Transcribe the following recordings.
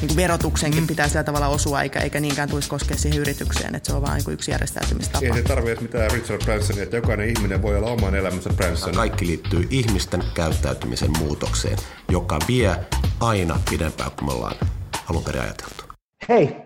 niin kuin verotuksenkin mm. pitää sillä tavalla osua, eikä, eikä niinkään tulisi koskea siihen yritykseen, että se on vain niin yksi järjestäytymistapa. Ei se tarvitse mitään Richard Bransonia, että jokainen ihminen voi olla oman elämänsä Branson. Kaikki liittyy ihmisten käyttäytymisen muutokseen, joka vie aina pidempään kuin me ollaan alun perin ajateltu. Hei,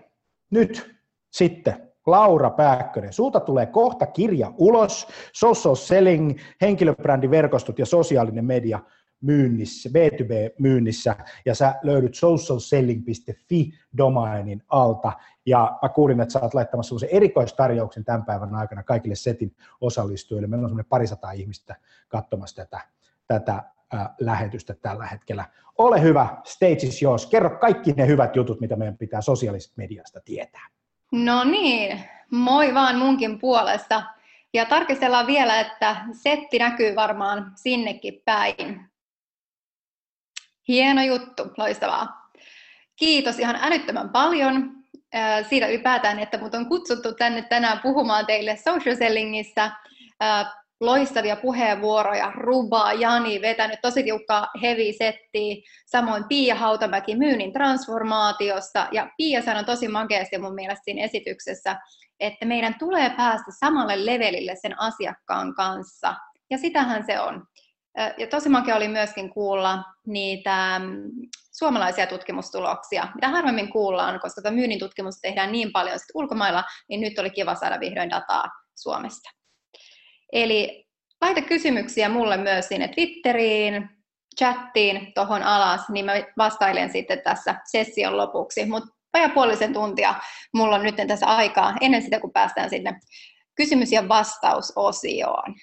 nyt sitten Laura Pääkkönen, sulta tulee kohta kirja ulos, social selling, henkilöbrändiverkostot ja sosiaalinen media myynnissä, B2B-myynnissä, ja sä löydyt socialselling.fi-domainin alta, ja mä kuulin, että sä oot laittamassa sellaisen erikoistarjouksen tämän päivän aikana kaikille setin osallistujille. Meillä on semmoinen parisataa ihmistä katsomassa tätä, tätä äh, lähetystä tällä hetkellä. Ole hyvä, stage is yours. Kerro kaikki ne hyvät jutut, mitä meidän pitää sosiaalisesta mediasta tietää. No niin, moi vaan munkin puolesta. Ja tarkistellaan vielä, että setti näkyy varmaan sinnekin päin. Hieno juttu, loistavaa. Kiitos ihan älyttömän paljon siitä ylipäätään, että mut on kutsuttu tänne tänään puhumaan teille social sellingistä. Loistavia puheenvuoroja, Ruba, Jani vetänyt tosi tiukkaa heavy settiä, samoin Pia Hautamäki myynnin transformaatiosta, ja Pia sanoi tosi makeasti mun mielestä siinä esityksessä, että meidän tulee päästä samalle levelille sen asiakkaan kanssa, ja sitähän se on. Ja tosi makea oli myöskin kuulla niitä mm, suomalaisia tutkimustuloksia, mitä harvemmin kuullaan, koska tämä myynnin tutkimus tehdään niin paljon sit ulkomailla, niin nyt oli kiva saada vihdoin dataa Suomesta. Eli laita kysymyksiä mulle myös sinne Twitteriin, chattiin tuohon alas, niin mä vastailen sitten tässä session lopuksi. Mutta puolisen tuntia mulla on nyt tässä aikaa ennen sitä, kun päästään sinne kysymys- ja vastausosioon.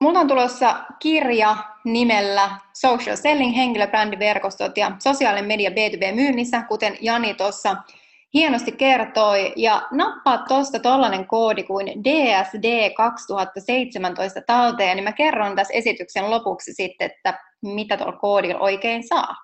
Mulla on tulossa kirja nimellä Social Selling, henkilöbrändiverkostot ja sosiaalinen media B2B-myynnissä, kuten Jani tuossa hienosti kertoi. Ja nappaa tuosta tollainen koodi kuin DSD 2017 talteen, niin mä kerron tässä esityksen lopuksi sitten, että mitä tuolla koodilla oikein saa.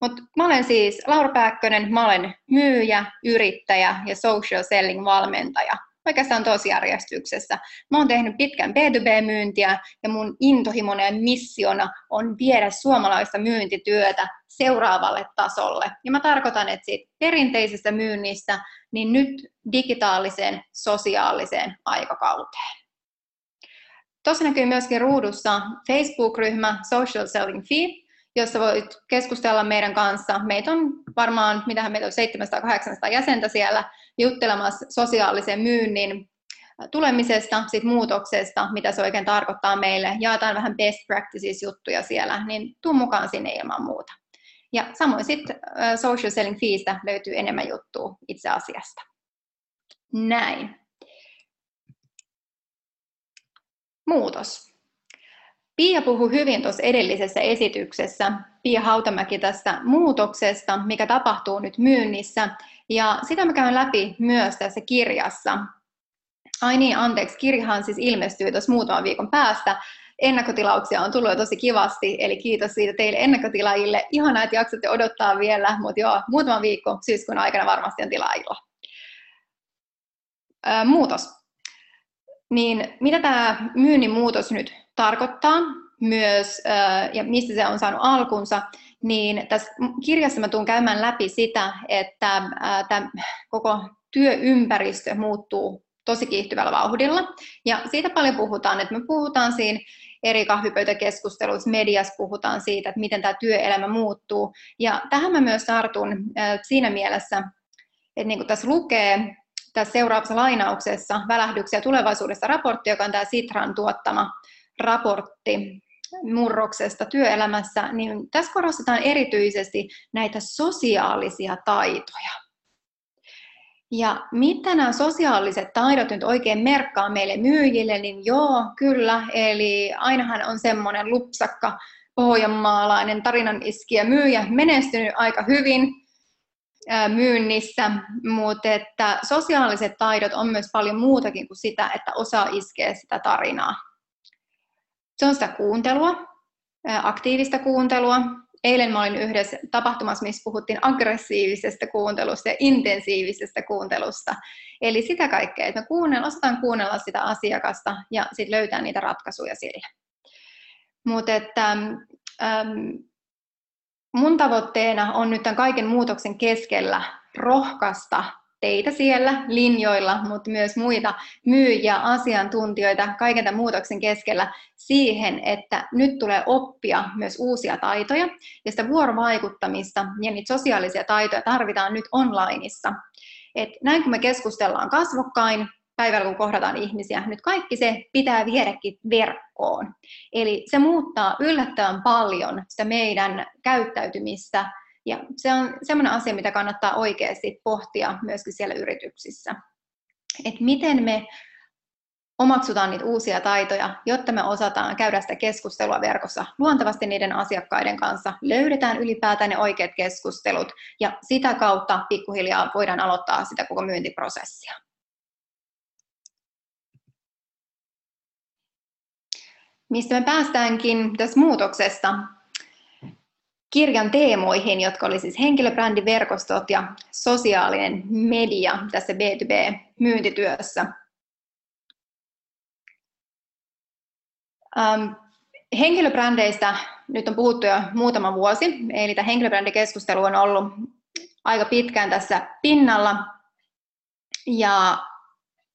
Mutta mä olen siis Laura Pääkkönen, mä olen myyjä, yrittäjä ja social selling valmentaja oikeastaan tosijärjestyksessä. Mä oon tehnyt pitkän B2B-myyntiä ja mun intohimona ja missiona on viedä suomalaista myyntityötä seuraavalle tasolle. Ja mä tarkoitan, että siitä perinteisestä myynnistä niin nyt digitaaliseen, sosiaaliseen aikakauteen. Tuossa näkyy myöskin ruudussa Facebook-ryhmä Social Selling Fee, jossa voit keskustella meidän kanssa. Meitä on varmaan, mitähän meitä on 700-800 jäsentä siellä juttelemassa sosiaalisen myynnin tulemisesta, sit muutoksesta, mitä se oikein tarkoittaa meille. Jaetaan vähän best practices juttuja siellä, niin tuu mukaan sinne ilman muuta. Ja samoin sitten social selling feestä löytyy enemmän juttua itse asiasta. Näin. Muutos. Pia puhui hyvin tuossa edellisessä esityksessä, Pia Hautamäki tästä muutoksesta, mikä tapahtuu nyt myynnissä, ja sitä mä käyn läpi myös tässä kirjassa. Ai niin, anteeksi, kirjahan siis ilmestyy tuossa muutaman viikon päästä. Ennakkotilauksia on tullut jo tosi kivasti, eli kiitos siitä teille ennakkotilaajille. Ihanaa, että jaksatte odottaa vielä, mutta joo, muutama viikko syyskuun aikana varmasti on tilaajilla. Muutos. Niin mitä tämä myynnin muutos nyt tarkoittaa myös, ja mistä se on saanut alkunsa, niin tässä kirjassa mä tuun käymään läpi sitä, että tämä koko työympäristö muuttuu tosi kiihtyvällä vauhdilla. Ja siitä paljon puhutaan, että me puhutaan siinä eri kahvipöytäkeskusteluissa, mediassa puhutaan siitä, että miten tämä työelämä muuttuu. Ja tähän mä myös tartun siinä mielessä, että niin kuin tässä lukee tässä seuraavassa lainauksessa Välähdyksiä tulevaisuudesta raportti, joka on tämä Sitran tuottama raportti murroksesta työelämässä, niin tässä korostetaan erityisesti näitä sosiaalisia taitoja. Ja mitä nämä sosiaaliset taidot nyt oikein merkkaa meille myyjille, niin joo, kyllä. Eli ainahan on semmoinen lupsakka pohjanmaalainen tarinan iskiä myyjä menestynyt aika hyvin myynnissä, mutta että sosiaaliset taidot on myös paljon muutakin kuin sitä, että osaa iskeä sitä tarinaa. Se on sitä kuuntelua, aktiivista kuuntelua, eilen mä olin yhdessä tapahtumassa, missä puhuttiin aggressiivisesta kuuntelusta ja intensiivisestä kuuntelusta. Eli sitä kaikkea, että me kuunnella, osataan kuunnella sitä asiakasta ja sitten löytää niitä ratkaisuja sille. Mutta että ähm, mun tavoitteena on nyt tämän kaiken muutoksen keskellä rohkaista teitä siellä linjoilla, mutta myös muita myyjiä, asiantuntijoita kaiken tämän muutoksen keskellä siihen, että nyt tulee oppia myös uusia taitoja ja sitä vuorovaikuttamista ja niitä sosiaalisia taitoja tarvitaan nyt onlineissa. Et näin kun me keskustellaan kasvokkain, päivällä kun kohdataan ihmisiä, nyt kaikki se pitää viedäkin verkkoon. Eli se muuttaa yllättävän paljon sitä meidän käyttäytymistä ja se on semmoinen asia, mitä kannattaa oikeasti pohtia myöskin siellä yrityksissä. Että miten me omaksutaan niitä uusia taitoja, jotta me osataan käydä sitä keskustelua verkossa luontevasti niiden asiakkaiden kanssa, löydetään ylipäätään ne oikeat keskustelut ja sitä kautta pikkuhiljaa voidaan aloittaa sitä koko myyntiprosessia. Mistä me päästäänkin tässä muutoksesta kirjan teemoihin, jotka oli siis henkilöbrändiverkostot ja sosiaalinen media tässä B2B-myyntityössä. Ähm, henkilöbrändeistä nyt on puhuttu jo muutama vuosi, eli tämä henkilöbrändikeskustelu on ollut aika pitkään tässä pinnalla, ja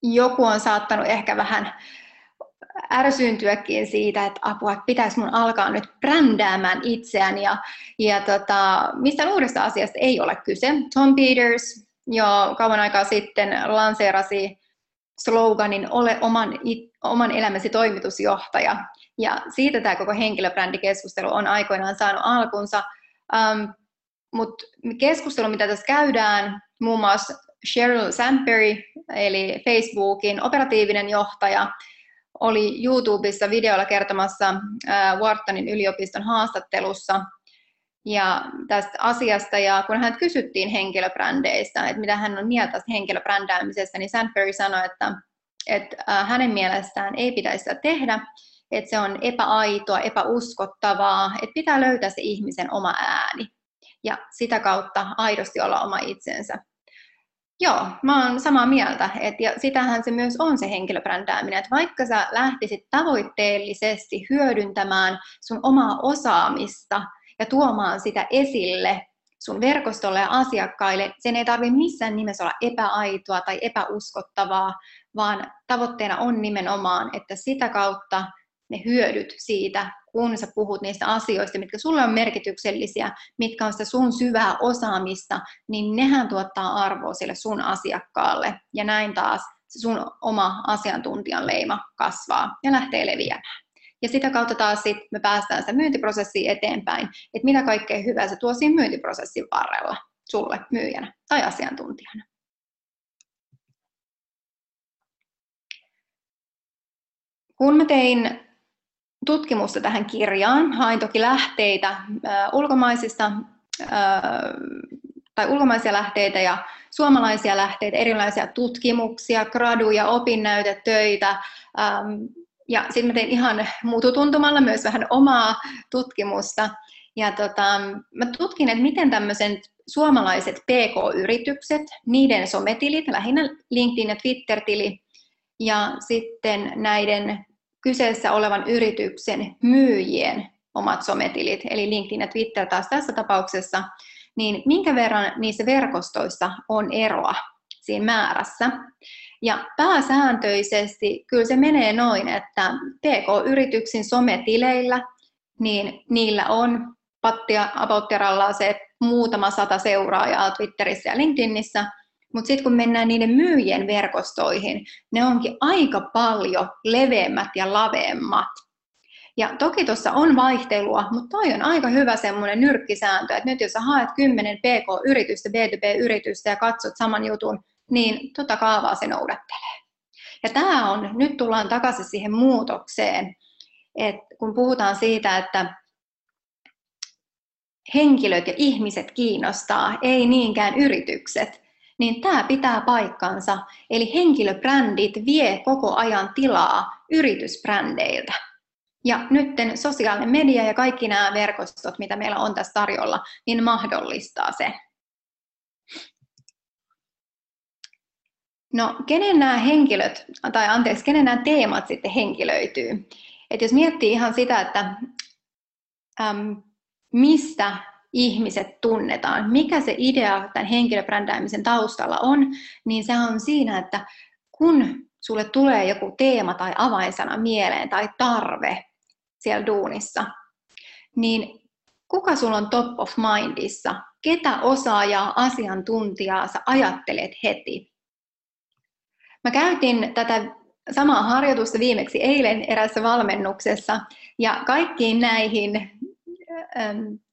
joku on saattanut ehkä vähän ärsyyntyäkin siitä, että apua, että pitäisi mun alkaa nyt brändäämään itseään ja, ja tota, mistä uudesta asiasta ei ole kyse. Tom Peters jo kauan aikaa sitten lanseerasi sloganin Ole oman, oman elämäsi toimitusjohtaja. Ja siitä tämä koko henkilöbrändikeskustelu on aikoinaan saanut alkunsa. Um, Mutta keskustelu, mitä tässä käydään, muun muassa Sheryl Sandberg, eli Facebookin operatiivinen johtaja, oli YouTubessa videolla kertomassa Whartonin yliopiston haastattelussa ja tästä asiasta, ja kun hän kysyttiin henkilöbrändeistä, että mitä hän on mieltä henkilöbrändäämisestä, niin Sandberg sanoi, että, että hänen mielestään ei pitäisi sitä tehdä, että se on epäaitoa, epäuskottavaa, että pitää löytää se ihmisen oma ääni ja sitä kautta aidosti olla oma itsensä. Joo, mä oon samaa mieltä. Et, ja sitähän se myös on se henkilöbrändääminen, että vaikka sä lähtisit tavoitteellisesti hyödyntämään sun omaa osaamista ja tuomaan sitä esille sun verkostolle ja asiakkaille, sen ei tarvitse missään nimessä olla epäaitoa tai epäuskottavaa, vaan tavoitteena on nimenomaan, että sitä kautta ne hyödyt siitä, kun sä puhut niistä asioista, mitkä sulle on merkityksellisiä, mitkä on sitä sun syvää osaamista, niin nehän tuottaa arvoa sille sun asiakkaalle. Ja näin taas se sun oma asiantuntijan leima kasvaa ja lähtee leviämään. Ja sitä kautta taas sit me päästään sitä myyntiprosessia eteenpäin, että mitä kaikkea hyvää se tuo siinä myyntiprosessin varrella sulle myyjänä tai asiantuntijana. Kun mä tein tutkimusta tähän kirjaan. Hain toki lähteitä äh, ulkomaisista tai ulkomaisia lähteitä ja suomalaisia lähteitä, erilaisia tutkimuksia, graduja, opinnäytetöitä. Ja sitten mä tein ihan muututuntumalla myös vähän omaa tutkimusta. Ja tota, mä tutkin, että miten tämmöiset suomalaiset PK-yritykset, niiden sometilit, lähinnä LinkedIn ja Twitter-tili, ja sitten näiden kyseessä olevan yrityksen myyjien omat sometilit, eli LinkedIn ja Twitter taas tässä tapauksessa, niin minkä verran niissä verkostoissa on eroa siinä määrässä. Ja pääsääntöisesti kyllä se menee noin, että PK-yrityksin sometileillä, niin niillä on pattia apautteralla se muutama sata seuraajaa Twitterissä ja LinkedInissä, mutta sitten kun mennään niiden myyjien verkostoihin, ne onkin aika paljon leveämmät ja laveemmat. Ja toki tuossa on vaihtelua, mutta toi on aika hyvä semmoinen nyrkkisääntö, että nyt jos sä haet 10 PK-yritystä, B2B-yritystä ja katsot saman jutun, niin tota kaavaa se noudattelee. Ja tämä on, nyt tullaan takaisin siihen muutokseen, että kun puhutaan siitä, että henkilöt ja ihmiset kiinnostaa, ei niinkään yritykset, niin tämä pitää paikkansa. Eli henkilöbrändit vie koko ajan tilaa yritysbrändeiltä. Ja nyt sosiaalinen media ja kaikki nämä verkostot, mitä meillä on tässä tarjolla, niin mahdollistaa se. No, kenen nämä henkilöt, tai anteeksi, kenen nämä teemat sitten henkilöityy? Et jos miettii ihan sitä, että äm, mistä ihmiset tunnetaan, mikä se idea tämän henkilöbrändäämisen taustalla on, niin se on siinä, että kun sulle tulee joku teema tai avainsana mieleen tai tarve siellä duunissa, niin kuka sulla on top of mindissa? Ketä osaajaa, asiantuntijaa sä ajattelet heti? Mä käytin tätä samaa harjoitusta viimeksi eilen erässä valmennuksessa, ja kaikkiin näihin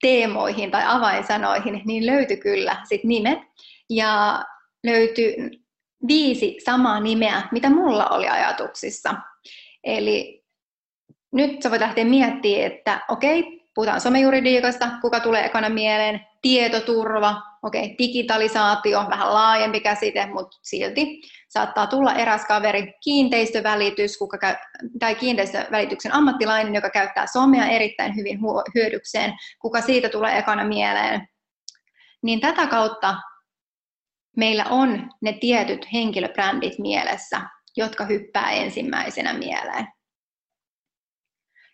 teemoihin tai avainsanoihin, niin löytyi kyllä sit nimet. Ja löytyi viisi samaa nimeä, mitä mulla oli ajatuksissa. Eli nyt sä voit lähteä miettimään, että okei, puhutaan somejuridiikasta, kuka tulee ekana mieleen, tietoturva, okei, okay, digitalisaatio, vähän laajempi käsite, mutta silti saattaa tulla eräs kaveri, kiinteistövälitys, kuka käy, tai kiinteistövälityksen ammattilainen, joka käyttää somea erittäin hyvin hyödykseen, kuka siitä tulee ekana mieleen. Niin tätä kautta meillä on ne tietyt henkilöbrändit mielessä, jotka hyppää ensimmäisenä mieleen.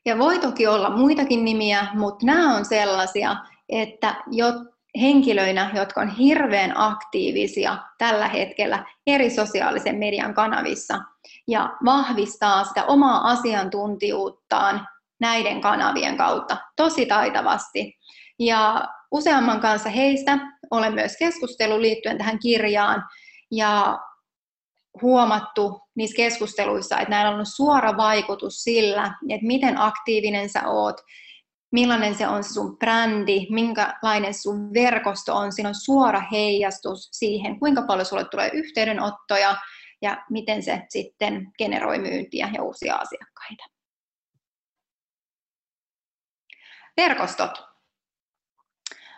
Ja voi toki olla muitakin nimiä, mutta nämä on sellaisia, että jo henkilöinä, jotka on hirveän aktiivisia tällä hetkellä eri sosiaalisen median kanavissa ja vahvistaa sitä omaa asiantuntijuuttaan näiden kanavien kautta tosi taitavasti. Ja useamman kanssa heistä olen myös keskustellut liittyen tähän kirjaan ja huomattu niissä keskusteluissa, että näillä on ollut suora vaikutus sillä, että miten aktiivinen sä oot, millainen se on se sun brändi, minkälainen sun verkosto on. Siinä on suora heijastus siihen, kuinka paljon sulle tulee yhteydenottoja ja miten se sitten generoi myyntiä ja uusia asiakkaita. Verkostot.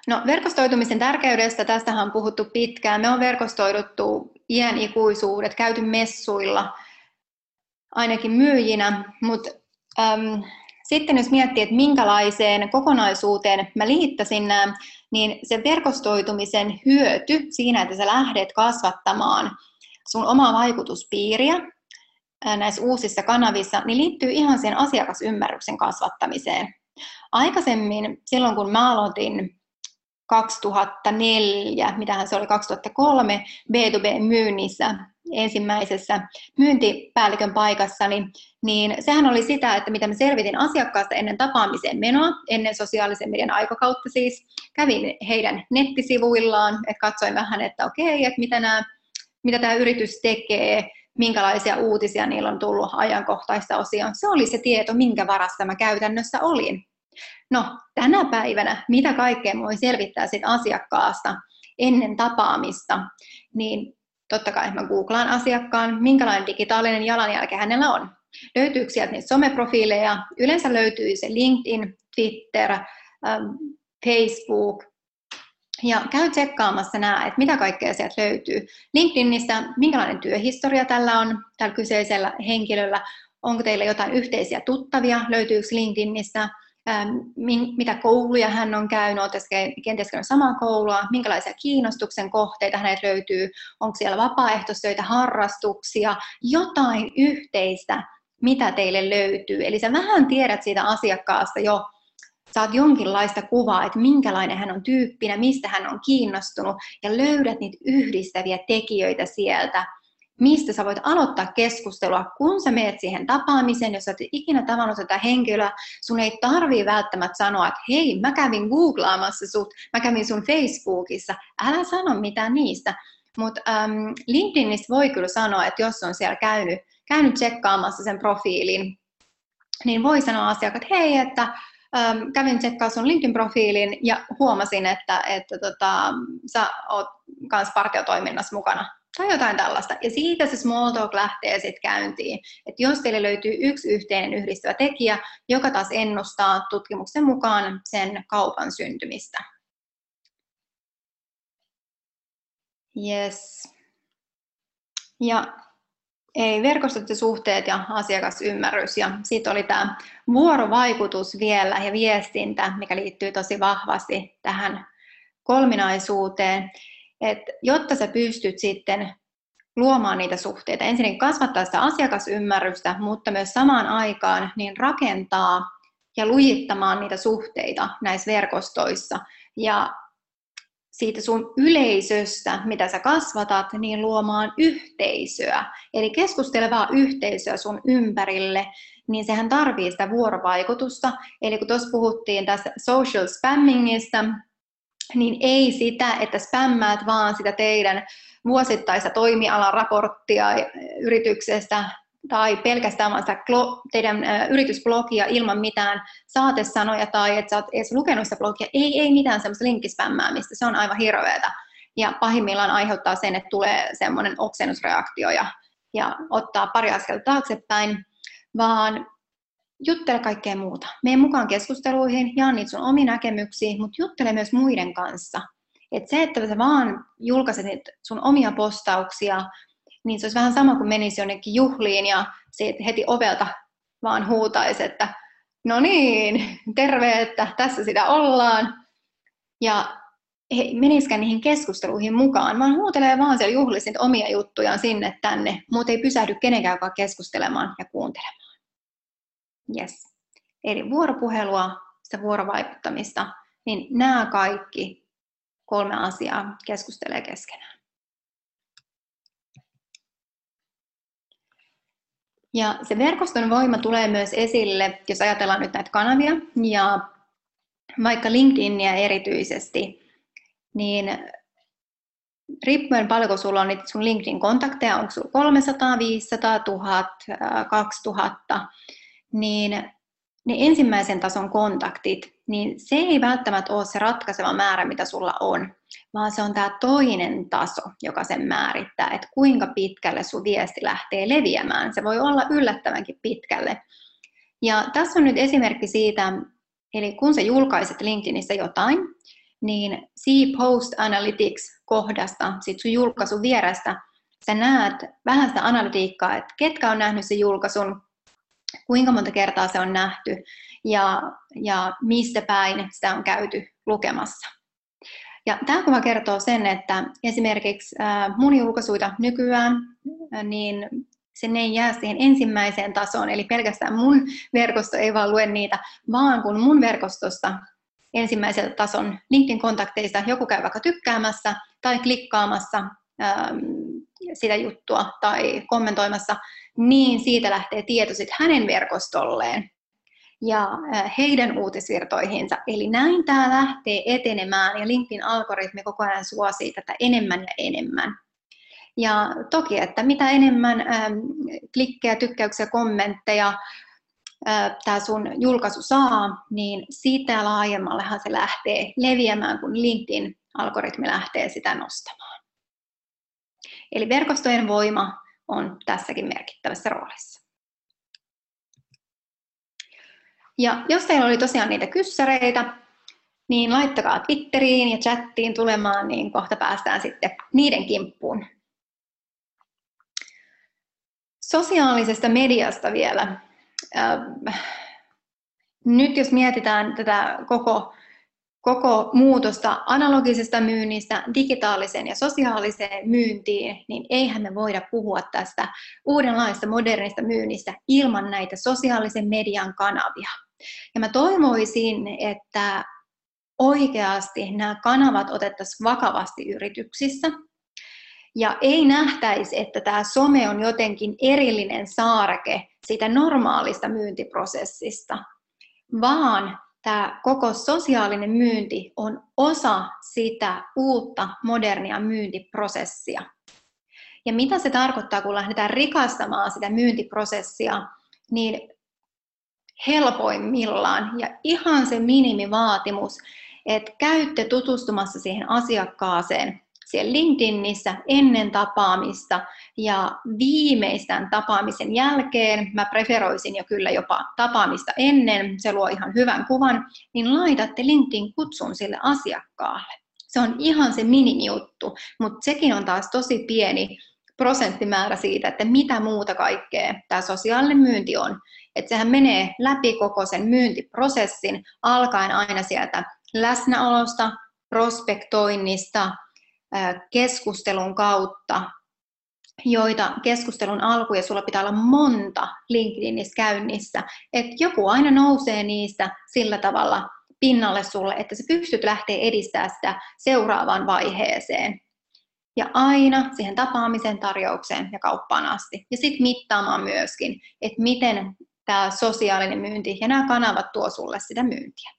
No, verkostoitumisen tärkeydestä, tästä on puhuttu pitkään. Me on verkostoiduttu iän ikuisuudet, käyty messuilla, ainakin myyjinä, mutta äm, sitten jos miettii, että minkälaiseen kokonaisuuteen mä liittäisin nämä, niin se verkostoitumisen hyöty siinä, että sä lähdet kasvattamaan sun omaa vaikutuspiiriä näissä uusissa kanavissa, niin liittyy ihan sen asiakasymmärryksen kasvattamiseen. Aikaisemmin, silloin kun mä aloitin 2004, mitähän se oli 2003 B2B-myynnissä ensimmäisessä myyntipäällikön paikassa, niin, niin sehän oli sitä, että mitä mä selvitin asiakkaasta ennen tapaamiseen menoa, ennen sosiaalisen median aikakautta siis. Kävin heidän nettisivuillaan, että katsoin vähän, että okei, että mitä, nämä, mitä tämä yritys tekee, minkälaisia uutisia niillä on tullut ajankohtaista osia. Se oli se tieto, minkä varassa mä käytännössä olin. No, tänä päivänä, mitä kaikkea voi selvittää siitä asiakkaasta ennen tapaamista, niin totta kai mä googlaan asiakkaan, minkälainen digitaalinen jalanjälki hänellä on. Löytyykö sieltä niitä someprofiileja? Yleensä löytyy se LinkedIn, Twitter, ähm, Facebook, ja käy tsekkaamassa nämä, että mitä kaikkea sieltä löytyy. LinkedInistä, minkälainen työhistoria tällä on, tällä kyseisellä henkilöllä, onko teillä jotain yhteisiä tuttavia, löytyykö LinkedInistä, mitä kouluja hän on käynyt, oletko kenties käynyt samaa koulua, minkälaisia kiinnostuksen kohteita hänet löytyy, onko siellä vapaaehtoistöitä, harrastuksia, jotain yhteistä, mitä teille löytyy. Eli sä vähän tiedät siitä asiakkaasta jo, saat jonkinlaista kuvaa, että minkälainen hän on tyyppinä, mistä hän on kiinnostunut, ja löydät niitä yhdistäviä tekijöitä sieltä, mistä sä voit aloittaa keskustelua, kun sä meet siihen tapaamiseen, jos sä et ikinä tavannut tätä henkilöä, sun ei tarvii välttämättä sanoa, että hei, mä kävin googlaamassa sut, mä kävin sun Facebookissa, älä sano mitään niistä. Mutta ähm, LinkedInistä voi kyllä sanoa, että jos on siellä käynyt, käynyt tsekkaamassa sen profiilin, niin voi sanoa asiakkaat, että hei, että ähm, kävin tsekkaamaan sun LinkedIn-profiilin ja huomasin, että, että tota, sä oot kanssa partiotoiminnassa mukana tai jotain tällaista. Ja siitä se small talk lähtee sitten käyntiin. Että jos teille löytyy yksi yhteinen yhdistävä tekijä, joka taas ennustaa tutkimuksen mukaan sen kaupan syntymistä. Yes. Ja ei, verkostot ja suhteet ja asiakasymmärrys. Ja sitten oli tämä vuorovaikutus vielä ja viestintä, mikä liittyy tosi vahvasti tähän kolminaisuuteen että jotta sä pystyt sitten luomaan niitä suhteita, ensinnäkin kasvattaa sitä asiakasymmärrystä, mutta myös samaan aikaan niin rakentaa ja lujittamaan niitä suhteita näissä verkostoissa. Ja siitä sun yleisöstä, mitä sä kasvatat, niin luomaan yhteisöä. Eli keskustelevaa yhteisöä sun ympärille, niin sehän tarvii sitä vuorovaikutusta. Eli kun tuossa puhuttiin tästä social spammingista, niin ei sitä, että spämmäät vaan sitä teidän vuosittaista toimialan raporttia yrityksestä tai pelkästään vaan sitä teidän yritysblogia ilman mitään saatesanoja tai että sä oot edes lukenut sitä blogia. Ei, ei mitään semmoista linkkispämmäämistä, se on aivan hirveätä. Ja pahimmillaan aiheuttaa sen, että tulee semmoinen oksennusreaktio ja, ja ottaa pari askelta taaksepäin, vaan juttele kaikkea muuta. Mene mukaan keskusteluihin, jaa niitä sun omiin näkemyksiin, mutta juttele myös muiden kanssa. Et se, että sä vaan julkaiset sun omia postauksia, niin se olisi vähän sama kuin menisi jonnekin juhliin ja heti ovelta vaan huutaisi, että no niin, terve, että tässä sitä ollaan. Ja he menisikään niihin keskusteluihin mukaan, vaan huutelee vaan siellä juhlissa omia juttujaan sinne tänne, mutta ei pysähdy kenenkään keskustelemaan ja kuuntelemaan. Yes. Eli vuoropuhelua, sitä vuorovaikuttamista, niin nämä kaikki kolme asiaa keskustelee keskenään. Ja se verkoston voima tulee myös esille, jos ajatellaan nyt näitä kanavia, ja vaikka LinkedInia erityisesti, niin riippuen paljonko sulla on sun LinkedIn-kontakteja, onko sulla 300, 500, 1000, 2000, niin ne ensimmäisen tason kontaktit, niin se ei välttämättä ole se ratkaiseva määrä, mitä sulla on, vaan se on tämä toinen taso, joka sen määrittää, että kuinka pitkälle sun viesti lähtee leviämään. Se voi olla yllättävänkin pitkälle. Ja tässä on nyt esimerkki siitä, eli kun sä julkaiset LinkedInissä jotain, niin See Post Analytics-kohdasta, sit sun julkaisun vierestä, sä näet vähän sitä analytiikkaa, että ketkä on nähnyt sen julkaisun, kuinka monta kertaa se on nähty ja, ja mistä päin sitä on käyty lukemassa. Ja tämä kuva kertoo sen, että esimerkiksi mun julkaisuita nykyään, niin se ei jää siihen ensimmäiseen tasoon, eli pelkästään mun verkosto ei vaan lue niitä, vaan kun mun verkostosta ensimmäiseltä tason LinkedIn-kontakteista joku käy vaikka tykkäämässä tai klikkaamassa sitä juttua tai kommentoimassa, niin siitä lähtee tieto sitten hänen verkostolleen ja heidän uutisvirtoihinsa. Eli näin tämä lähtee etenemään ja LinkedIn algoritmi koko ajan suosii tätä enemmän ja enemmän. Ja toki, että mitä enemmän ähm, klikkejä, tykkäyksiä, kommentteja äh, tämä sun julkaisu saa, niin siitä laajemmallehan se lähtee leviämään, kun LinkedIn algoritmi lähtee sitä nostamaan. Eli verkostojen voima on tässäkin merkittävässä roolissa. Ja jos teillä oli tosiaan niitä kyssäreitä, niin laittakaa Twitteriin ja chattiin tulemaan, niin kohta päästään sitten niiden kimppuun. Sosiaalisesta mediasta vielä. Nyt jos mietitään tätä koko koko muutosta analogisesta myynnistä digitaaliseen ja sosiaaliseen myyntiin, niin eihän me voida puhua tästä uudenlaista modernista myynnistä ilman näitä sosiaalisen median kanavia. Ja mä toivoisin, että oikeasti nämä kanavat otettaisiin vakavasti yrityksissä. Ja ei nähtäisi, että tämä some on jotenkin erillinen saareke siitä normaalista myyntiprosessista, vaan tämä koko sosiaalinen myynti on osa sitä uutta modernia myyntiprosessia. Ja mitä se tarkoittaa, kun lähdetään rikastamaan sitä myyntiprosessia, niin helpoimmillaan ja ihan se minimivaatimus, että käytte tutustumassa siihen asiakkaaseen siellä LinkedInissä ennen tapaamista ja viimeistään tapaamisen jälkeen, mä preferoisin jo kyllä jopa tapaamista ennen, se luo ihan hyvän kuvan, niin laitatte LinkedIn-kutsun sille asiakkaalle. Se on ihan se minimijuttu, mutta sekin on taas tosi pieni prosenttimäärä siitä, että mitä muuta kaikkea tämä sosiaalinen myynti on. Että sehän menee läpi koko sen myyntiprosessin, alkaen aina sieltä läsnäolosta, prospektoinnista, keskustelun kautta, joita keskustelun alkuja sulla pitää olla monta LinkedInissä käynnissä, että joku aina nousee niistä sillä tavalla pinnalle sulle, että sä pystyt lähteä edistämään sitä seuraavaan vaiheeseen. Ja aina siihen tapaamisen, tarjoukseen ja kauppaan asti. Ja sitten mittaamaan myöskin, että miten tämä sosiaalinen myynti ja nämä kanavat tuo sulle sitä myyntiä.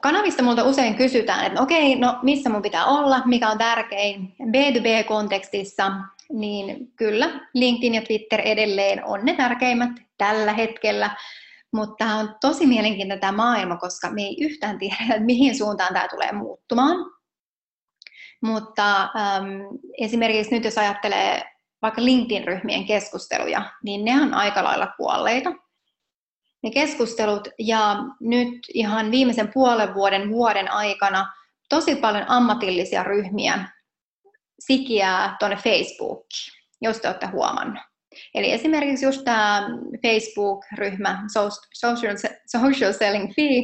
Kanavista multa usein kysytään, että okei, no missä mun pitää olla, mikä on tärkein B2B-kontekstissa, niin kyllä LinkedIn ja Twitter edelleen on ne tärkeimmät tällä hetkellä, mutta tämä on tosi mielenkiintoinen tämä maailma, koska me ei yhtään tiedä, että mihin suuntaan tämä tulee muuttumaan. Mutta ähm, esimerkiksi nyt jos ajattelee vaikka LinkedIn-ryhmien keskusteluja, niin ne on aika lailla kuolleita ne keskustelut ja nyt ihan viimeisen puolen vuoden, vuoden aikana tosi paljon ammatillisia ryhmiä sikiää tuonne Facebookiin, jos te olette huomannut. Eli esimerkiksi just tämä Facebook-ryhmä Social, Social Selling Fee,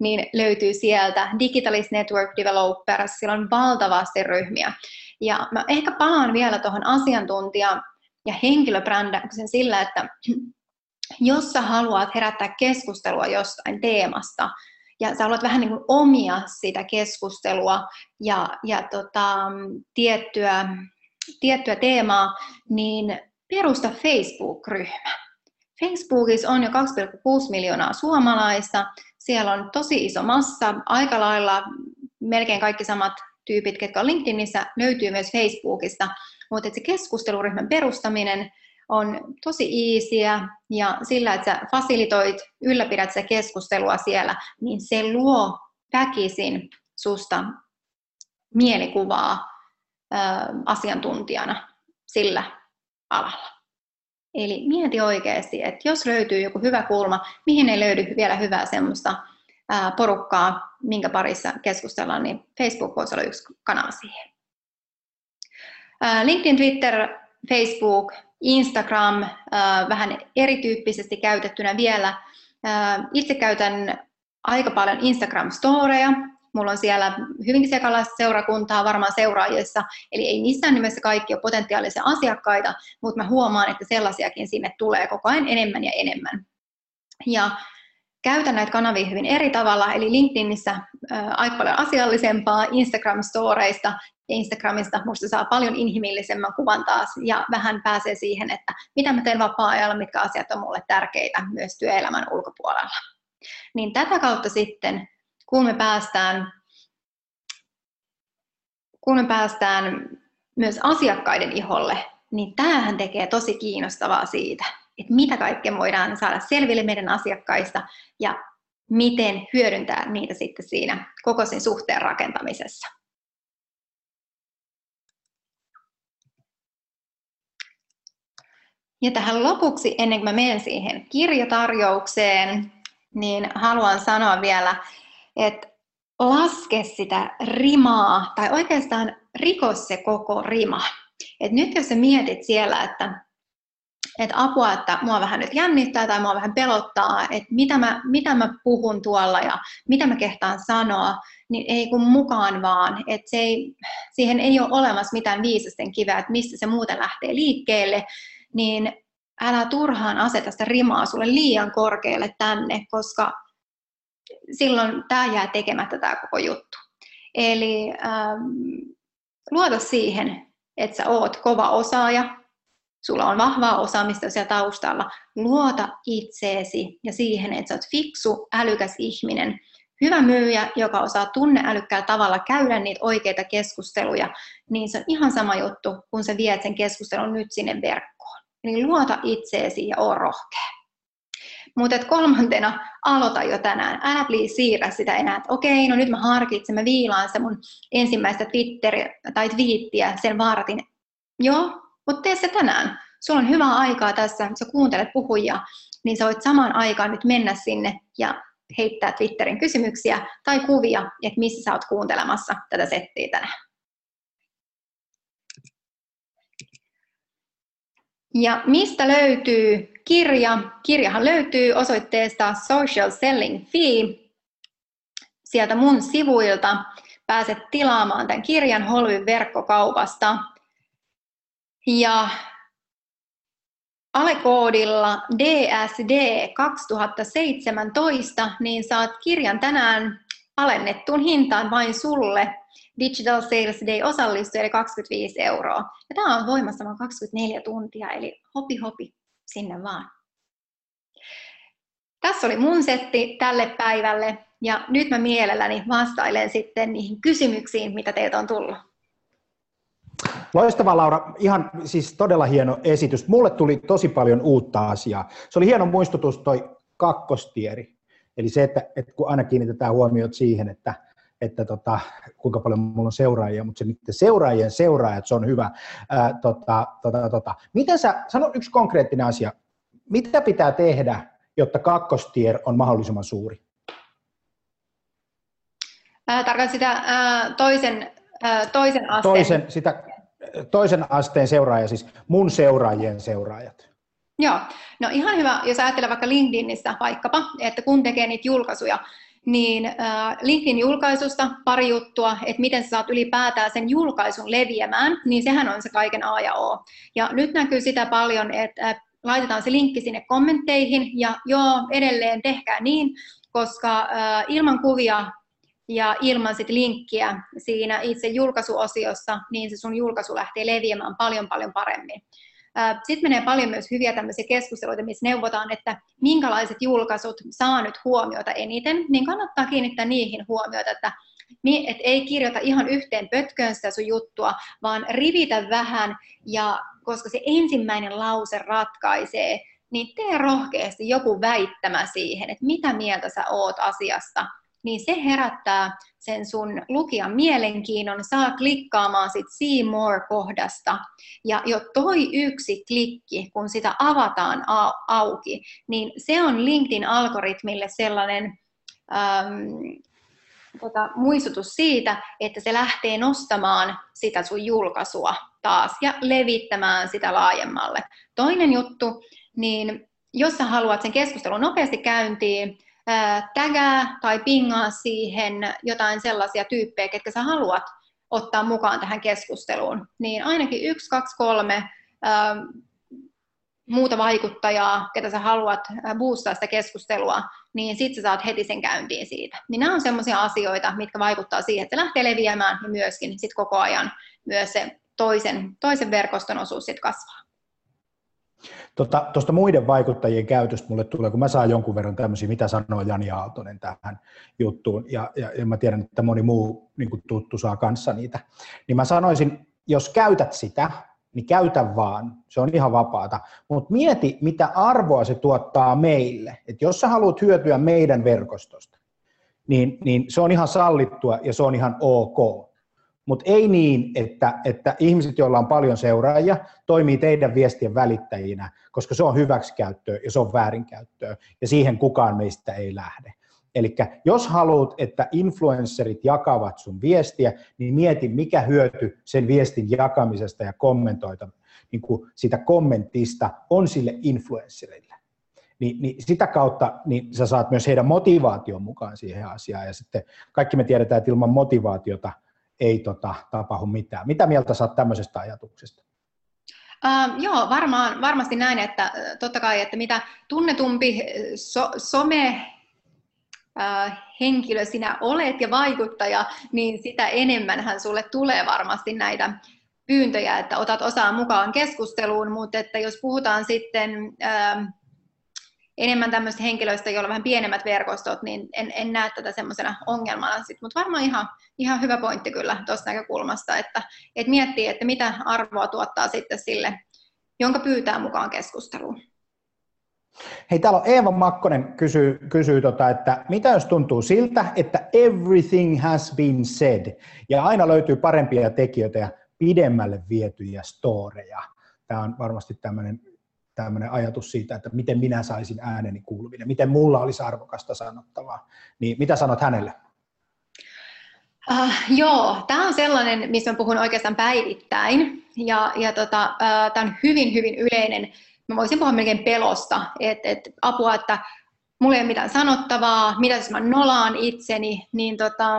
niin löytyy sieltä Digitalist Network Developers, siellä on valtavasti ryhmiä. Ja mä ehkä palaan vielä tuohon asiantuntija- ja henkilöbrändäyksen sillä, että jos sä haluat herättää keskustelua jostain teemasta, ja sä haluat vähän niin kuin omia sitä keskustelua ja, ja tota, tiettyä, tiettyä teemaa, niin perusta Facebook-ryhmä. Facebookissa on jo 2,6 miljoonaa suomalaista, siellä on tosi iso massa, aika lailla melkein kaikki samat tyypit, ketkä on LinkedInissä, löytyy myös Facebookista, mutta se keskusteluryhmän perustaminen on tosi easyä ja sillä, että sä fasilitoit, ylläpidät sitä keskustelua siellä, niin se luo väkisin susta mielikuvaa ö, asiantuntijana sillä alalla. Eli mieti oikeasti, että jos löytyy joku hyvä kulma, mihin ei löydy vielä hyvää semmoista ää, porukkaa, minkä parissa keskustellaan, niin Facebook voisi olla yksi kanava siihen. LinkedIn, Twitter, Facebook, Instagram vähän erityyppisesti käytettynä vielä. Itse käytän aika paljon Instagram-storeja. Mulla on siellä hyvinkin sekalaista seurakuntaa varmaan seuraajissa, eli ei missään nimessä kaikki ole potentiaalisia asiakkaita, mutta mä huomaan, että sellaisiakin sinne tulee koko ajan enemmän ja enemmän. Ja käytän näitä kanavia hyvin eri tavalla, eli LinkedInissä aika paljon asiallisempaa, Instagram-storeista ja Instagramista musta saa paljon inhimillisemmän kuvan taas ja vähän pääsee siihen, että mitä mä teen vapaa-ajalla, mitkä asiat on mulle tärkeitä myös työelämän ulkopuolella. Niin tätä kautta sitten, kun me päästään, kun me päästään myös asiakkaiden iholle, niin tämähän tekee tosi kiinnostavaa siitä, että mitä kaikkea voidaan saada selville meidän asiakkaista ja miten hyödyntää niitä sitten siinä koko sen suhteen rakentamisessa. Ja tähän lopuksi, ennen kuin mä menen siihen kirjatarjoukseen, niin haluan sanoa vielä, että laske sitä rimaa, tai oikeastaan riko se koko rima. Et nyt jos sä mietit siellä, että, että apua, että mua vähän nyt jännittää tai mua vähän pelottaa, että mitä mä, mitä mä puhun tuolla ja mitä mä kehtaan sanoa, niin ei kun mukaan vaan. Että se ei, siihen ei ole olemassa mitään viisasten kiveä, että mistä se muuten lähtee liikkeelle, niin älä turhaan aseta sitä rimaa sulle liian korkealle tänne, koska silloin tämä jää tekemättä tämä koko juttu. Eli ähm, luota siihen, että sä oot kova osaaja, sulla on vahvaa osaamista siellä taustalla, luota itseesi ja siihen, että sä oot fiksu, älykäs ihminen, hyvä myyjä, joka osaa tunneälykkäällä tavalla käydä niitä oikeita keskusteluja, niin se on ihan sama juttu, kun sä viet sen keskustelun nyt sinne verkkoon. Eli luota itseesi ja oo rohkea. Mutta kolmantena aloita jo tänään. Älä please siirrä sitä enää, että okei, no nyt mä harkitsen, mä viilaan se mun ensimmäistä Twitter- tai twiittiä, sen vaaratin. Joo, mutta tee se tänään. Sulla on hyvää aikaa tässä, sä kuuntelet puhujia, niin sä voit samaan aikaan nyt mennä sinne ja heittää Twitterin kysymyksiä tai kuvia, että missä sä oot kuuntelemassa tätä settiä tänään. Ja mistä löytyy kirja? Kirjahan löytyy osoitteesta Social Selling Fee. Sieltä mun sivuilta pääset tilaamaan tämän kirjan Holvin verkkokaupasta. Ja alekoodilla DSD 2017, niin saat kirjan tänään alennettuun hintaan vain sulle Digital Sales Day osallistuja, eli 25 euroa. Ja tämä on voimassa vain 24 tuntia, eli hopi hopi sinne vaan. Tässä oli mun setti tälle päivälle, ja nyt mä mielelläni vastailen sitten niihin kysymyksiin, mitä teiltä on tullut. Loistava Laura, ihan siis todella hieno esitys. Mulle tuli tosi paljon uutta asiaa. Se oli hieno muistutus toi kakkostieri. Eli se, että, että kun aina kiinnitetään huomiot siihen, että, että tota, kuinka paljon mulla on seuraajia, mutta se niiden seuraajien seuraajat, se on hyvä. Ää, tota, tota, tota. Miten sä, sano yksi konkreettinen asia, mitä pitää tehdä, jotta kakkostier on mahdollisimman suuri? Tarkoitan sitä ää, toisen, ää, toisen asteen. Toisen, sitä, toisen asteen seuraaja, siis mun seuraajien seuraajat. Joo, no ihan hyvä, jos ajattelee vaikka LinkedInissä vaikkapa, että kun tekee niitä julkaisuja, niin äh, LinkedIn julkaisusta pari juttua, että miten sä saat ylipäätään sen julkaisun leviämään, niin sehän on se kaiken A ja O. Ja nyt näkyy sitä paljon, että äh, laitetaan se linkki sinne kommentteihin, ja joo, edelleen tehkää niin, koska äh, ilman kuvia ja ilman sit linkkiä siinä itse julkaisuosiossa, niin se sun julkaisu lähtee leviämään paljon paljon paremmin. Sitten menee paljon myös hyviä tämmöisiä keskusteluita, missä neuvotaan, että minkälaiset julkaisut saa nyt huomiota eniten, niin kannattaa kiinnittää niihin huomiota, että et ei kirjoita ihan yhteen pötköön sitä sun juttua, vaan rivitä vähän, ja koska se ensimmäinen lause ratkaisee, niin tee rohkeasti joku väittämä siihen, että mitä mieltä sä oot asiasta, niin se herättää sen sun lukijan mielenkiinnon, saa klikkaamaan sit See More-kohdasta. Ja jo toi yksi klikki, kun sitä avataan auki, niin se on LinkedIn-algoritmille sellainen äm, tota, muistutus siitä, että se lähtee nostamaan sitä sun julkaisua taas ja levittämään sitä laajemmalle. Toinen juttu, niin jos sä haluat sen keskustelun nopeasti käyntiin, tägää tai pingaa siihen jotain sellaisia tyyppejä, ketkä sä haluat ottaa mukaan tähän keskusteluun, niin ainakin yksi, kaksi, kolme muuta vaikuttajaa, ketä sä haluat boostaa sitä keskustelua, niin sit sä saat heti sen käyntiin siitä. Niin nämä on sellaisia asioita, mitkä vaikuttaa siihen, että se lähtee leviämään ja myöskin sit koko ajan myös se toisen, toisen verkoston osuus sit kasvaa. Tuosta tota, muiden vaikuttajien käytöstä mulle tulee, kun mä saan jonkun verran tämmöisiä, mitä sanoo Jani Aaltonen tähän juttuun, ja, ja, ja mä tiedän, että moni muu niin tuttu saa kanssa niitä, niin mä sanoisin, jos käytät sitä, niin käytä vaan, se on ihan vapaata, mutta mieti, mitä arvoa se tuottaa meille, että jos sä haluat hyötyä meidän verkostosta, niin, niin se on ihan sallittua ja se on ihan ok mutta ei niin, että, että ihmiset, joilla on paljon seuraajia, toimii teidän viestien välittäjinä, koska se on hyväksikäyttöä ja se on väärinkäyttöä, ja siihen kukaan meistä ei lähde. Eli jos haluat, että influencerit jakavat sun viestiä, niin mieti, mikä hyöty sen viestin jakamisesta ja kommentoita, niin kuin sitä kommentista on sille influencerille. Niin, niin sitä kautta niin sä saat myös heidän motivaation mukaan siihen asiaan. Ja sitten kaikki me tiedetään, että ilman motivaatiota – ei tota, tapahdu mitään. Mitä mieltä saat tämmöisestä ajatuksesta? Uh, joo, varmaan, varmasti näin, että totta kai, että mitä tunnetumpi so, some henkilö sinä olet ja vaikuttaja, niin sitä enemmän hän sulle tulee varmasti näitä pyyntöjä, että otat osaa mukaan keskusteluun, mutta että jos puhutaan sitten enemmän tämmöistä henkilöistä, joilla on vähän pienemmät verkostot, niin en, en näe tätä semmoisena ongelmana. Mutta varmaan ihan, ihan hyvä pointti kyllä tuosta näkökulmasta, että, että miettii, että mitä arvoa tuottaa sitten sille, jonka pyytää mukaan keskusteluun. Hei, täällä on Eeva Makkonen kysyy, kysyy tota, että mitä jos tuntuu siltä, että everything has been said, ja aina löytyy parempia tekijöitä ja pidemmälle vietyjä storeja. Tämä on varmasti tämmöinen tämmöinen ajatus siitä, että miten minä saisin ääneni kuuluville, miten mulla olisi arvokasta sanottavaa. Niin mitä sanot hänelle? Uh, joo, tämä on sellainen, missä puhun oikeastaan päivittäin. Ja, ja tota, uh, tämä on hyvin, hyvin yleinen. Mä voisin puhua melkein pelosta, että et, apua, että mulla ei ole mitään sanottavaa, mitä jos mä nolaan itseni, niin tota,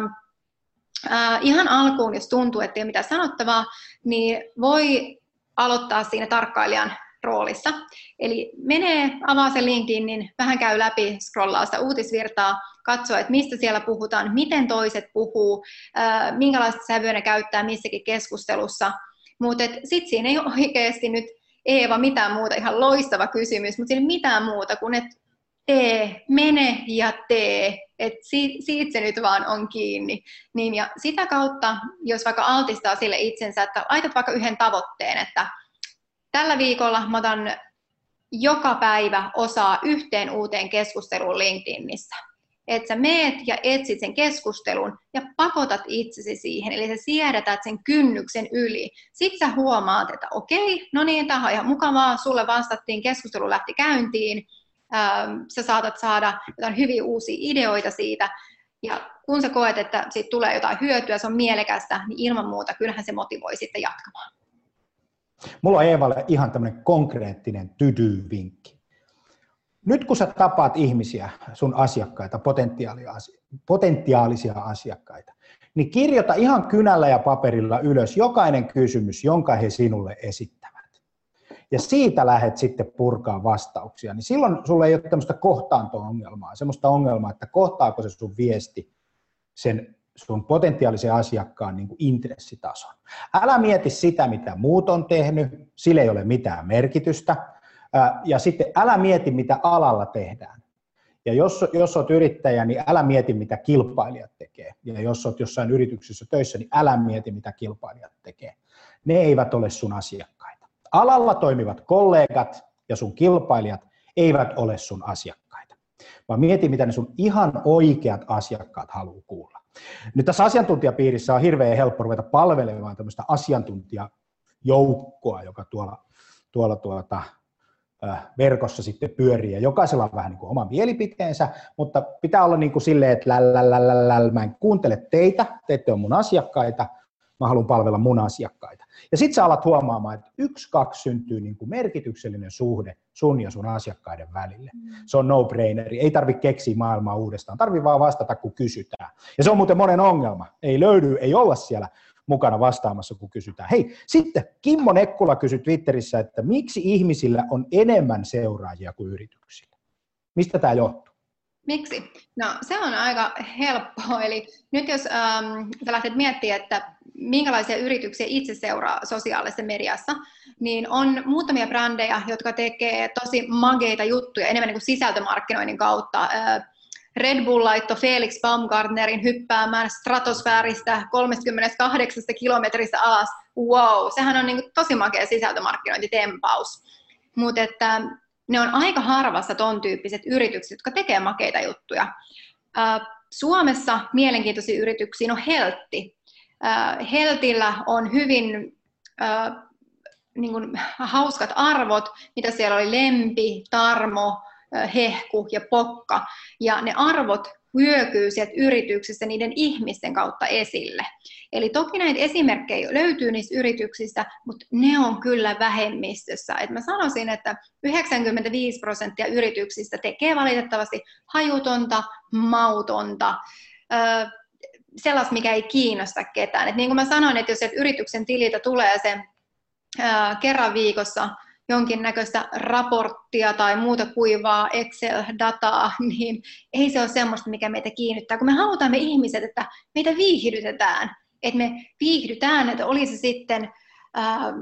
uh, ihan alkuun, jos tuntuu, että ei ole mitään sanottavaa, niin voi aloittaa siinä tarkkailijan roolissa. Eli menee, avaa sen niin vähän käy läpi, scrollaa sitä uutisvirtaa, katsoo, että mistä siellä puhutaan, miten toiset puhuu, minkälaista sävyä ne käyttää missäkin keskustelussa. Mutta sitten siinä ei ole oikeasti nyt Eeva mitään muuta, ihan loistava kysymys, mutta siinä ei mitään muuta kuin, että tee, mene ja tee, että siitä, siitä se nyt vaan on kiinni. Niin, ja sitä kautta, jos vaikka altistaa sille itsensä, että laitat vaikka yhden tavoitteen, että Tällä viikolla mä otan joka päivä osaa yhteen uuteen keskusteluun LinkedInissä. Että sä meet ja etsit sen keskustelun ja pakotat itsesi siihen, eli sä siedätät sen kynnyksen yli. Sitten sä huomaat, että okei, no niin, tämä on ihan mukavaa, sulle vastattiin, keskustelu lähti käyntiin, ähm, sä saatat saada jotain hyvin uusia ideoita siitä, ja kun sä koet, että siitä tulee jotain hyötyä, se on mielekästä, niin ilman muuta kyllähän se motivoi sitten jatkamaan. Mulla on Eevalle ihan tämmöinen konkreettinen tydy-vinkki. Nyt kun sä tapaat ihmisiä, sun asiakkaita, potentiaalisia asiakkaita, niin kirjoita ihan kynällä ja paperilla ylös jokainen kysymys, jonka he sinulle esittävät. Ja siitä lähdet sitten purkaa vastauksia. Niin silloin sulla ei ole tämmöistä kohtaanto-ongelmaa, semmoista ongelmaa, että kohtaako se sun viesti sen sun potentiaalisen asiakkaan niin kuin intressitason. Älä mieti sitä, mitä muut on tehnyt, sillä ei ole mitään merkitystä. Ja sitten älä mieti, mitä alalla tehdään. Ja jos, jos olet yrittäjä, niin älä mieti, mitä kilpailijat tekee. Ja jos olet jossain yrityksessä töissä, niin älä mieti, mitä kilpailijat tekee. Ne eivät ole sun asiakkaita. Alalla toimivat kollegat ja sun kilpailijat eivät ole sun asiakkaita. Vaan mieti, mitä ne sun ihan oikeat asiakkaat haluaa kuulla. Nyt tässä asiantuntijapiirissä on hirveän helppo ruveta palvelemaan tämmöistä asiantuntijajoukkoa, joka tuolla, tuolla tuota, verkossa sitten pyörii, ja jokaisella on vähän niin kuin oma mielipiteensä, mutta pitää olla niin kuin silleen, että läl, mä en kuuntele teitä, te ette ole mun asiakkaita, mä haluan palvella mun asiakkaita. Ja sitten sä alat huomaamaan, että yksi, kaksi syntyy niin kuin merkityksellinen suhde sun ja sun asiakkaiden välille. Mm. Se on no-braineri, ei tarvitse keksiä maailmaa uudestaan, tarvii vaan vastata, kun kysytään. Ja se on muuten monen ongelma, ei löydy, ei olla siellä mukana vastaamassa, kun kysytään. Hei, sitten Kimmo Nekkula kysyi Twitterissä, että miksi ihmisillä on enemmän seuraajia kuin yrityksillä? Mistä tämä johtuu? Miksi? No se on aika helppoa. Eli nyt jos ähm, sä lähdet miettimään, että minkälaisia yrityksiä itse seuraa sosiaalisessa mediassa, niin on muutamia brändejä, jotka tekee tosi mageita juttuja enemmän niin kuin sisältömarkkinoinnin kautta. Äh, Red Bull laittoi Felix Baumgartnerin hyppäämään stratosfääristä 38 kilometristä alas. Wow, sehän on niin kuin tosi makea sisältömarkkinointitempaus. Mutta että ne on aika harvassa ton tyyppiset yritykset, jotka tekee makeita juttuja. Suomessa mielenkiintoisia yrityksiä on Heltti. Heltillä on hyvin niin kuin, hauskat arvot, mitä siellä oli lempi, tarmo, hehku ja pokka. Ja ne arvot hyökyy sieltä yrityksestä niiden ihmisten kautta esille. Eli toki näitä esimerkkejä löytyy niistä yrityksistä, mutta ne on kyllä vähemmistössä. Et mä sanoisin, että 95 prosenttia yrityksistä tekee valitettavasti hajutonta, mautonta, sellaista, mikä ei kiinnosta ketään. Et niin kuin mä sanoin, että jos yrityksen tililtä tulee se kerran viikossa jonkinnäköistä raporttia tai muuta kuivaa Excel-dataa, niin ei se ole semmoista, mikä meitä kiinnittää. Kun me halutaan me ihmiset, että meitä viihdytetään, että me viihdytään, että olisi sitten ää,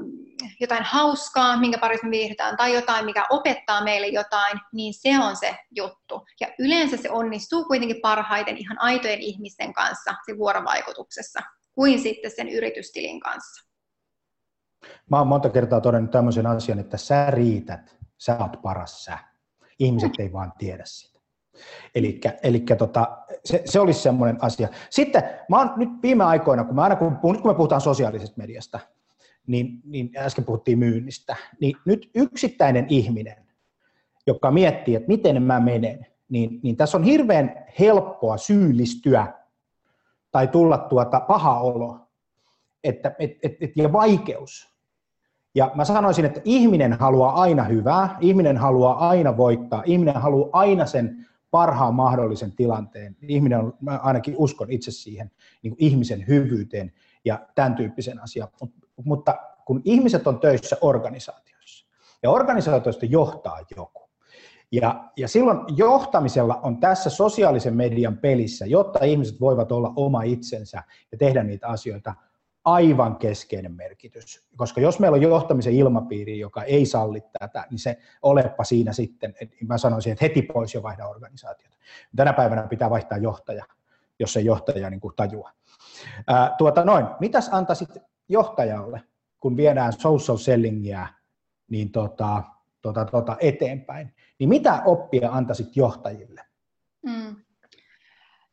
jotain hauskaa, minkä parissa me viihdytään, tai jotain, mikä opettaa meille jotain, niin se on se juttu. Ja yleensä se onnistuu kuitenkin parhaiten ihan aitojen ihmisten kanssa se vuorovaikutuksessa, kuin sitten sen yritystilin kanssa. Mä oon monta kertaa todennut tämmöisen asian, että sä riität, sä oot paras sä. Ihmiset ei vaan tiedä sitä. Eli tota, se, se olisi semmoinen asia. Sitten mä oon nyt viime aikoina, kun, mä aina, kun, nyt kun me puhutaan sosiaalisesta mediasta, niin, niin äsken puhuttiin myynnistä, niin nyt yksittäinen ihminen, joka miettii, että miten mä menen, niin, niin tässä on hirveän helppoa syyllistyä tai tulla tuota paha olo että, et, et, et, ja vaikeus. Ja mä sanoisin, että ihminen haluaa aina hyvää, ihminen haluaa aina voittaa, ihminen haluaa aina sen parhaan mahdollisen tilanteen. Ihminen mä ainakin uskon itse siihen niin kuin ihmisen hyvyyteen ja tämän tyyppisen asian. Mutta kun ihmiset on töissä organisaatioissa, ja organisaatioista johtaa joku, ja, ja silloin johtamisella on tässä sosiaalisen median pelissä, jotta ihmiset voivat olla oma itsensä ja tehdä niitä asioita – aivan keskeinen merkitys, koska jos meillä on johtamisen ilmapiiri, joka ei salli tätä, niin se olepa siinä sitten, että mä sanoisin, että heti pois jo vaihda organisaatiota. Tänä päivänä pitää vaihtaa johtaja, jos se johtaja niin kuin tajua. Ää, tuota noin, mitäs antaisit johtajalle, kun viedään social sellingiä niin tota, tota, tota eteenpäin, niin mitä oppia antaisit johtajille?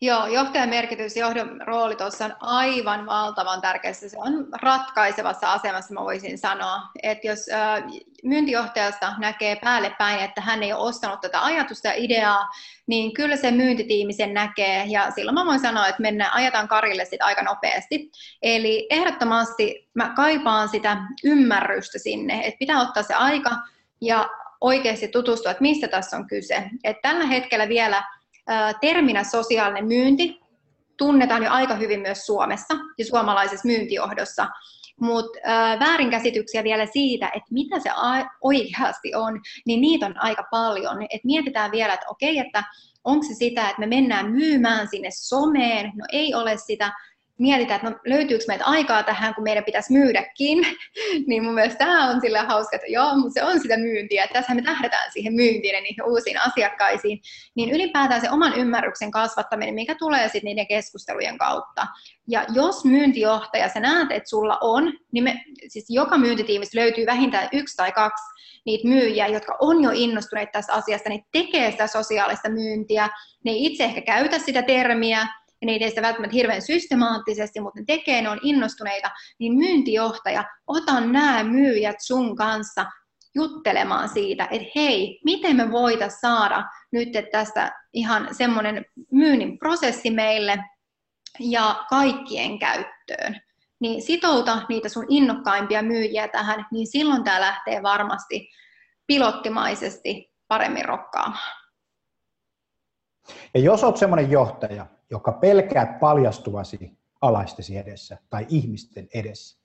Joo, johtajan merkitys, johdon rooli tuossa on aivan valtavan tärkeässä. Se on ratkaisevassa asemassa, mä voisin sanoa. Että jos äh, myyntijohtajasta näkee päälle päin, että hän ei ole ostanut tätä ajatusta ja ideaa, niin kyllä se myyntitiimi sen näkee. Ja silloin mä voin sanoa, että mennään, ajetaan karille sitä aika nopeasti. Eli ehdottomasti mä kaipaan sitä ymmärrystä sinne, että pitää ottaa se aika ja oikeasti tutustua, että mistä tässä on kyse. Et tällä hetkellä vielä terminä sosiaalinen myynti tunnetaan jo aika hyvin myös Suomessa ja suomalaisessa myyntijohdossa, mutta väärinkäsityksiä vielä siitä, että mitä se oikeasti on, niin niitä on aika paljon. Et mietitään vielä, että okei, että onko se sitä, että me mennään myymään sinne someen, no ei ole sitä, mietitään, että no, löytyykö meitä aikaa tähän, kun meidän pitäisi myydäkin, niin mun mielestä tämä on sillä hauska, että joo, mutta se on sitä myyntiä, että tässä me tähdetään siihen myyntiin ja niihin uusiin asiakkaisiin, niin ylipäätään se oman ymmärryksen kasvattaminen, mikä tulee sitten niiden keskustelujen kautta. Ja jos myyntijohtaja, sä näet, että sulla on, niin me, siis joka myyntitiimistä löytyy vähintään yksi tai kaksi niitä myyjiä, jotka on jo innostuneet tästä asiasta, niin tekee sitä sosiaalista myyntiä, ne ei itse ehkä käytä sitä termiä, niitä ei sitä välttämättä hirveän systemaattisesti, mutta ne tekee, ne on innostuneita, niin myyntijohtaja, ota nämä myyjät sun kanssa juttelemaan siitä, että hei, miten me voitaisiin saada nyt tästä ihan semmoinen myynnin prosessi meille ja kaikkien käyttöön. Niin sitouta niitä sun innokkaimpia myyjiä tähän, niin silloin tämä lähtee varmasti pilottimaisesti paremmin rokkaamaan. Ja jos olet semmoinen johtaja, joka pelkäät paljastuvasi alaistesi edessä tai ihmisten edessä,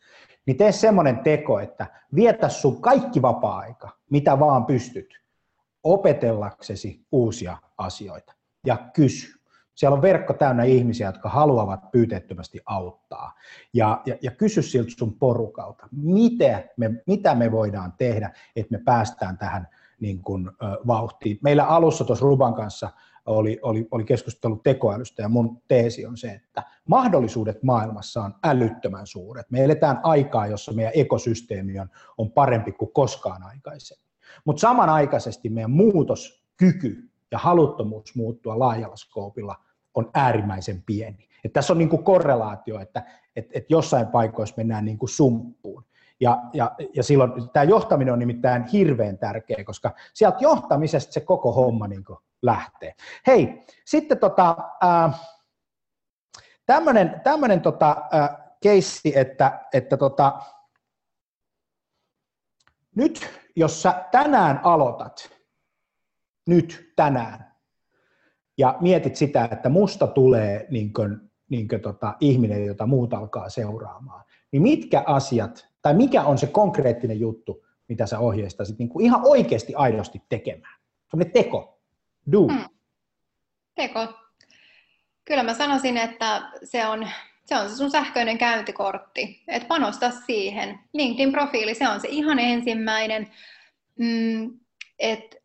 niin tee semmoinen teko, että vietä sun kaikki vapaa-aika, mitä vaan pystyt, opetellaksesi uusia asioita ja kysy. Siellä on verkko täynnä ihmisiä, jotka haluavat pyyteettömästi auttaa. Ja, ja, ja kysy siltä sun porukalta, mitä me, mitä me voidaan tehdä, että me päästään tähän niin kuin, vauhtiin. Meillä alussa tuossa Ruban kanssa oli, oli, oli keskustelu tekoälystä ja mun teesi on se, että mahdollisuudet maailmassa on älyttömän suuret. Me eletään aikaa, jossa meidän ekosysteemi on, on parempi kuin koskaan aikaisemmin. Mutta samanaikaisesti meidän muutoskyky ja haluttomuus muuttua laajalla skoopilla on äärimmäisen pieni. Et tässä on niinku korrelaatio, että et, et jossain paikoissa mennään niinku sumppuun. Ja, ja, ja silloin tämä johtaminen on nimittäin hirveän tärkeä, koska sieltä johtamisesta se koko homma niin lähtee. Hei, sitten tota, äh, tämmöinen tämmönen tota, äh, keissi, että, että tota, nyt jos sä tänään aloitat, nyt tänään, ja mietit sitä, että musta tulee niin kuin, niin kuin tota, ihminen, jota muut alkaa seuraamaan, niin mitkä asiat Tai mikä on se konkreettinen juttu, mitä sä ohjeistaisit niin kuin ihan oikeasti aidosti tekemään? Sellainen teko, do. Hmm. Teko. Kyllä mä sanoisin, että se on se on se sun sähköinen käyntikortti, että panosta siihen. LinkedIn-profiili, se on se ihan ensimmäinen, mm, että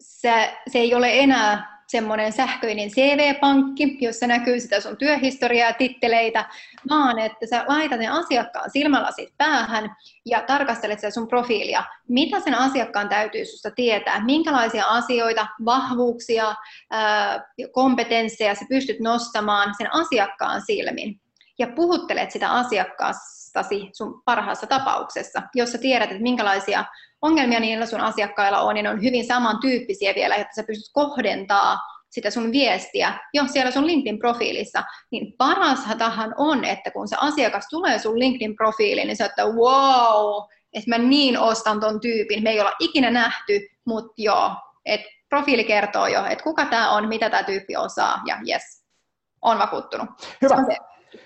se, se ei ole enää semmoinen sähköinen CV-pankki, jossa näkyy sitä sun työhistoriaa ja titteleitä, vaan että sä laitat ne asiakkaan silmälasit päähän ja tarkastelet sitä sun profiilia. Mitä sen asiakkaan täytyy susta tietää? Minkälaisia asioita, vahvuuksia, kompetensseja sä pystyt nostamaan sen asiakkaan silmin? Ja puhuttelet sitä asiakkaastasi sun parhaassa tapauksessa, jossa tiedät, että minkälaisia ongelmia niillä sun asiakkailla on, ja ne on hyvin samantyyppisiä vielä, että sä pystyt kohdentaa sitä sun viestiä jo siellä sun LinkedIn-profiilissa, niin parashatahan on, että kun se asiakas tulee sun LinkedIn-profiiliin, niin sä että wow, että mä niin ostan ton tyypin, me ei olla ikinä nähty, mutta joo, että profiili kertoo jo, että kuka tämä on, mitä tämä tyyppi osaa, ja yes, on vakuuttunut. Hyvä.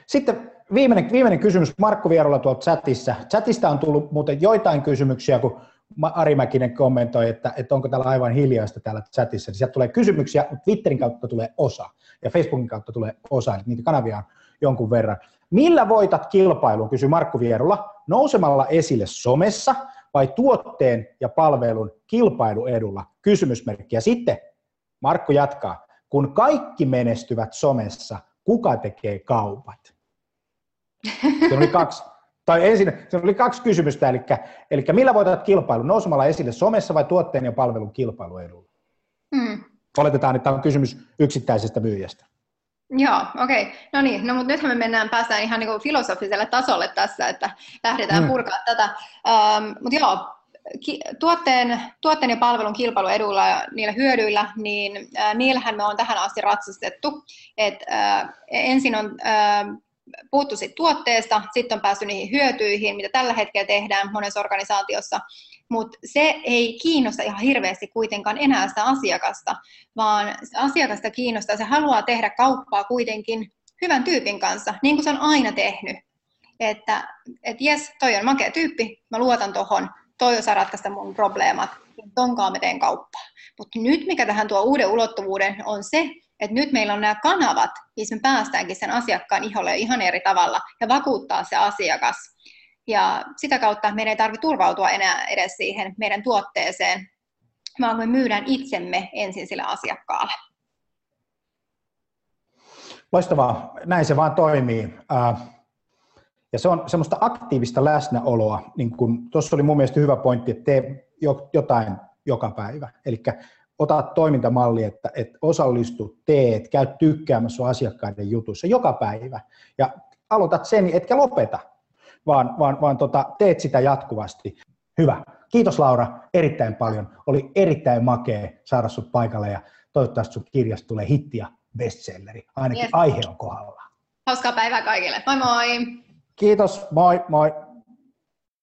Sitten viimeinen, viimeinen kysymys Markku Vierolla tuolta chatissa. Chatista on tullut muuten joitain kysymyksiä, kun Ari Mäkinen kommentoi, että, että onko täällä aivan hiljaista täällä chatissa. Sieltä tulee kysymyksiä, mutta Twitterin kautta tulee osa ja Facebookin kautta tulee osa, eli niitä kanavia on jonkun verran. Millä voitat kilpailun, kysyy Markku Vierulla, nousemalla esille somessa vai tuotteen ja palvelun kilpailuedulla? Kysymysmerkki. Ja sitten Markku jatkaa, kun kaikki menestyvät somessa, kuka tekee kaupat? Se oli kaksi, tai ensin, se oli kaksi kysymystä, eli, eli millä voitat kilpailun, nousemalla esille somessa vai tuotteen ja palvelun kilpailuedulla? Mm. Oletetaan, että on kysymys yksittäisestä myyjästä. Joo, okei. Okay. No niin, no mutta nythän me mennään, päästään ihan niin kuin filosofiselle tasolle tässä, että lähdetään mm. purkaa tätä. Ähm, mutta joo, tuotteen, tuotteen ja palvelun kilpailuedulla ja niillä hyödyillä, niin äh, niillähän me on tähän asti ratsastettu. Et, äh, ensin on äh, puhuttu sit tuotteesta, sitten on päästy niihin hyötyihin, mitä tällä hetkellä tehdään monessa organisaatiossa, mutta se ei kiinnosta ihan hirveästi kuitenkaan enää sitä asiakasta, vaan sitä asiakasta kiinnostaa, se haluaa tehdä kauppaa kuitenkin hyvän tyypin kanssa, niin kuin se on aina tehnyt. Että et jes, toi on makea tyyppi, mä luotan tohon, toi osaa ratkaista mun probleemat, tonkaan me teen kauppaa. Mutta nyt mikä tähän tuo uuden ulottuvuuden on se, että nyt meillä on nämä kanavat, missä me päästäänkin sen asiakkaan iholle ihan eri tavalla ja vakuuttaa se asiakas. Ja sitä kautta meidän ei tarvitse turvautua enää edes siihen meidän tuotteeseen, vaan me myydään itsemme ensin sille asiakkaalle. Loistavaa, näin se vaan toimii. Ja se on semmoista aktiivista läsnäoloa, niin kun tuossa oli mun mielestä hyvä pointti, että tee jotain joka päivä. Eli ota toimintamalli, että, että osallistu, teet, käy tykkäämässä asiakkaiden jutuissa joka päivä. Ja aloitat sen, etkä lopeta, vaan, vaan, vaan tota, teet sitä jatkuvasti. Hyvä. Kiitos Laura erittäin paljon. Oli erittäin makea saada sut paikalle ja toivottavasti sun kirjasta tulee hitti ja bestselleri. Ainakin yes. aihe on kohdalla. Hauskaa päivää kaikille. Moi moi! Kiitos, moi moi!